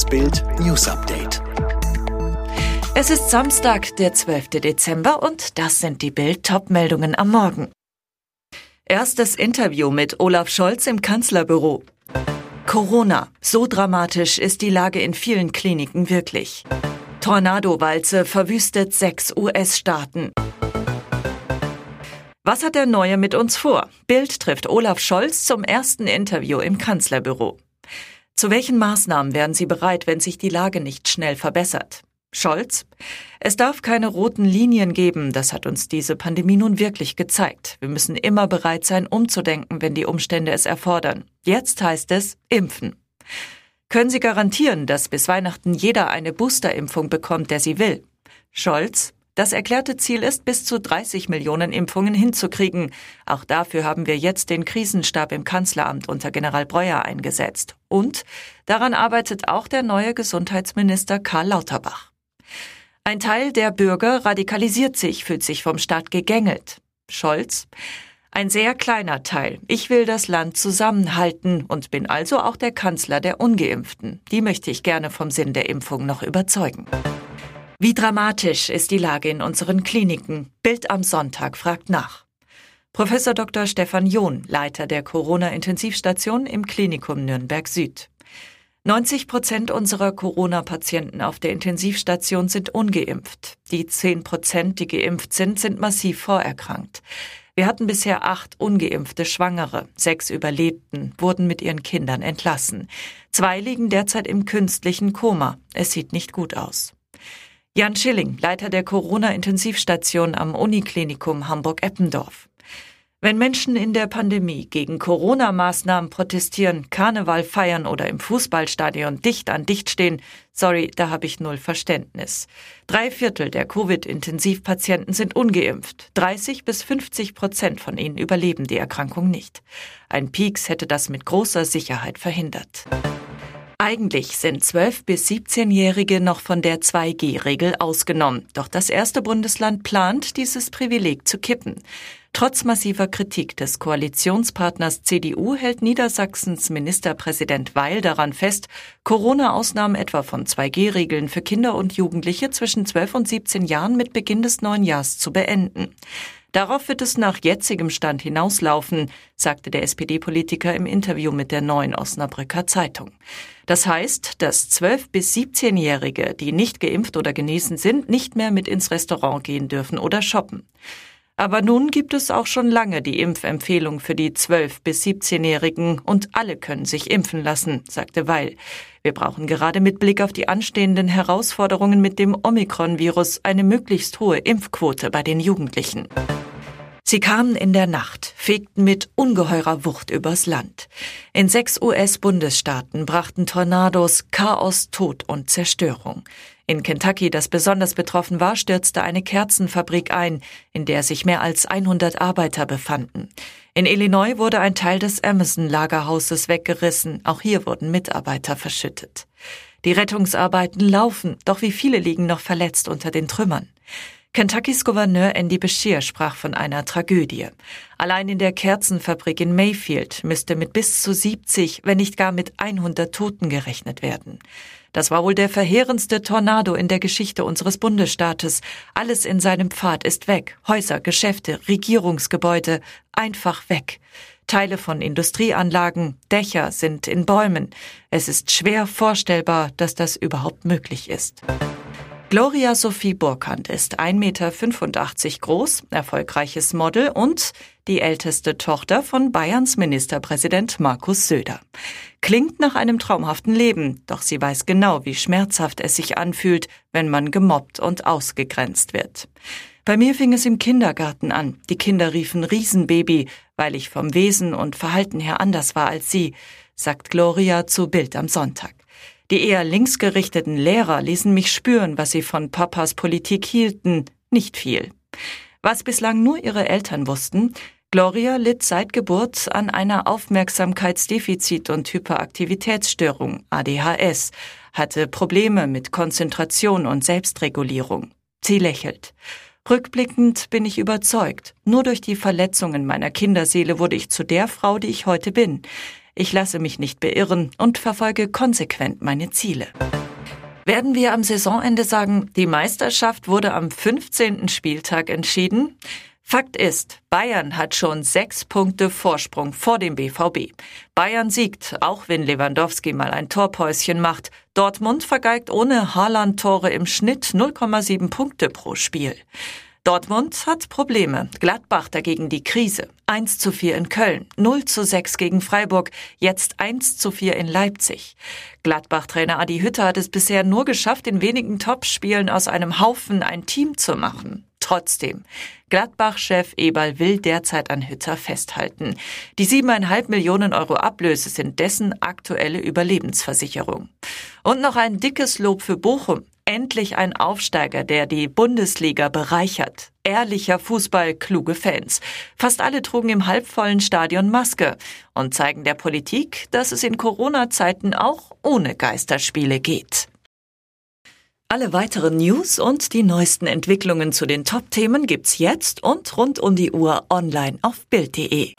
Das Bild News Update. Es ist Samstag, der 12. Dezember und das sind die Bild Topmeldungen am Morgen. Erstes Interview mit Olaf Scholz im Kanzlerbüro. Corona. So dramatisch ist die Lage in vielen Kliniken wirklich. Tornadowalze verwüstet sechs US-Staaten. Was hat der Neue mit uns vor? Bild trifft Olaf Scholz zum ersten Interview im Kanzlerbüro. Zu welchen Maßnahmen wären Sie bereit, wenn sich die Lage nicht schnell verbessert? Scholz, es darf keine roten Linien geben, das hat uns diese Pandemie nun wirklich gezeigt. Wir müssen immer bereit sein, umzudenken, wenn die Umstände es erfordern. Jetzt heißt es impfen. Können Sie garantieren, dass bis Weihnachten jeder eine Boosterimpfung bekommt, der sie will? Scholz, das erklärte Ziel ist, bis zu 30 Millionen Impfungen hinzukriegen. Auch dafür haben wir jetzt den Krisenstab im Kanzleramt unter General Breuer eingesetzt. Und daran arbeitet auch der neue Gesundheitsminister Karl Lauterbach. Ein Teil der Bürger radikalisiert sich, fühlt sich vom Staat gegängelt. Scholz, ein sehr kleiner Teil. Ich will das Land zusammenhalten und bin also auch der Kanzler der ungeimpften. Die möchte ich gerne vom Sinn der Impfung noch überzeugen. Wie dramatisch ist die Lage in unseren Kliniken? Bild am Sonntag fragt nach. Professor Dr. Stefan John, Leiter der Corona-Intensivstation im Klinikum Nürnberg Süd. 90 Prozent unserer Corona-Patienten auf der Intensivstation sind ungeimpft. Die 10 Prozent, die geimpft sind, sind massiv vorerkrankt. Wir hatten bisher acht ungeimpfte Schwangere. Sechs überlebten, wurden mit ihren Kindern entlassen. Zwei liegen derzeit im künstlichen Koma. Es sieht nicht gut aus. Jan Schilling, Leiter der Corona-Intensivstation am Uniklinikum Hamburg-Eppendorf. Wenn Menschen in der Pandemie gegen Corona-Maßnahmen protestieren, Karneval feiern oder im Fußballstadion dicht an dicht stehen, sorry, da habe ich null Verständnis. Drei Viertel der Covid-Intensivpatienten sind ungeimpft. 30 bis 50 Prozent von ihnen überleben die Erkrankung nicht. Ein Pieks hätte das mit großer Sicherheit verhindert. Eigentlich sind 12- bis 17-Jährige noch von der 2G-Regel ausgenommen. Doch das erste Bundesland plant, dieses Privileg zu kippen. Trotz massiver Kritik des Koalitionspartners CDU hält Niedersachsens Ministerpräsident Weil daran fest, Corona-Ausnahmen etwa von 2G-Regeln für Kinder und Jugendliche zwischen 12 und 17 Jahren mit Beginn des neuen Jahres zu beenden. Darauf wird es nach jetzigem Stand hinauslaufen, sagte der SPD-Politiker im Interview mit der neuen Osnabrücker Zeitung. Das heißt, dass 12- bis 17-Jährige, die nicht geimpft oder genesen sind, nicht mehr mit ins Restaurant gehen dürfen oder shoppen. Aber nun gibt es auch schon lange die Impfempfehlung für die 12- bis 17-Jährigen und alle können sich impfen lassen, sagte Weil. Wir brauchen gerade mit Blick auf die anstehenden Herausforderungen mit dem Omikron-Virus eine möglichst hohe Impfquote bei den Jugendlichen. Sie kamen in der Nacht, fegten mit ungeheurer Wucht übers Land. In sechs US-Bundesstaaten brachten Tornados Chaos, Tod und Zerstörung. In Kentucky, das besonders betroffen war, stürzte eine Kerzenfabrik ein, in der sich mehr als 100 Arbeiter befanden. In Illinois wurde ein Teil des Amazon-Lagerhauses weggerissen. Auch hier wurden Mitarbeiter verschüttet. Die Rettungsarbeiten laufen, doch wie viele liegen noch verletzt unter den Trümmern? Kentuckys Gouverneur Andy Beshear sprach von einer Tragödie. Allein in der Kerzenfabrik in Mayfield müsste mit bis zu 70, wenn nicht gar mit 100 Toten gerechnet werden. Das war wohl der verheerendste Tornado in der Geschichte unseres Bundesstaates. Alles in seinem Pfad ist weg. Häuser, Geschäfte, Regierungsgebäude, einfach weg. Teile von Industrieanlagen, Dächer sind in Bäumen. Es ist schwer vorstellbar, dass das überhaupt möglich ist. Gloria Sophie Burkhardt ist 1,85 Meter groß, erfolgreiches Model und die älteste Tochter von Bayerns Ministerpräsident Markus Söder. Klingt nach einem traumhaften Leben, doch sie weiß genau, wie schmerzhaft es sich anfühlt, wenn man gemobbt und ausgegrenzt wird. Bei mir fing es im Kindergarten an. Die Kinder riefen Riesenbaby, weil ich vom Wesen und Verhalten her anders war als sie, sagt Gloria zu Bild am Sonntag. Die eher linksgerichteten Lehrer ließen mich spüren, was sie von Papas Politik hielten, nicht viel. Was bislang nur ihre Eltern wussten, Gloria litt seit Geburt an einer Aufmerksamkeitsdefizit- und Hyperaktivitätsstörung, ADHS, hatte Probleme mit Konzentration und Selbstregulierung. Sie lächelt. Rückblickend bin ich überzeugt, nur durch die Verletzungen meiner Kinderseele wurde ich zu der Frau, die ich heute bin. Ich lasse mich nicht beirren und verfolge konsequent meine Ziele. Werden wir am Saisonende sagen, die Meisterschaft wurde am 15. Spieltag entschieden? Fakt ist, Bayern hat schon sechs Punkte Vorsprung vor dem BVB. Bayern siegt, auch wenn Lewandowski mal ein Torpäuschen macht. Dortmund vergeigt ohne Haaland-Tore im Schnitt 0,7 Punkte pro Spiel. Dortmund hat Probleme. Gladbach dagegen die Krise. 1 zu 4 in Köln, 0 zu 6 gegen Freiburg, jetzt 1 zu 4 in Leipzig. Gladbach-Trainer Adi Hütter hat es bisher nur geschafft, in wenigen Topspielen aus einem Haufen ein Team zu machen. Trotzdem, Gladbach-Chef Eberl will derzeit an Hütter festhalten. Die siebeneinhalb Millionen Euro Ablöse sind dessen aktuelle Überlebensversicherung. Und noch ein dickes Lob für Bochum. Endlich ein Aufsteiger, der die Bundesliga bereichert. Ehrlicher Fußball, kluge Fans. Fast alle trugen im halbvollen Stadion Maske und zeigen der Politik, dass es in Corona-Zeiten auch ohne Geisterspiele geht. Alle weiteren News und die neuesten Entwicklungen zu den Top-Themen gibt's jetzt und rund um die Uhr online auf Bild.de.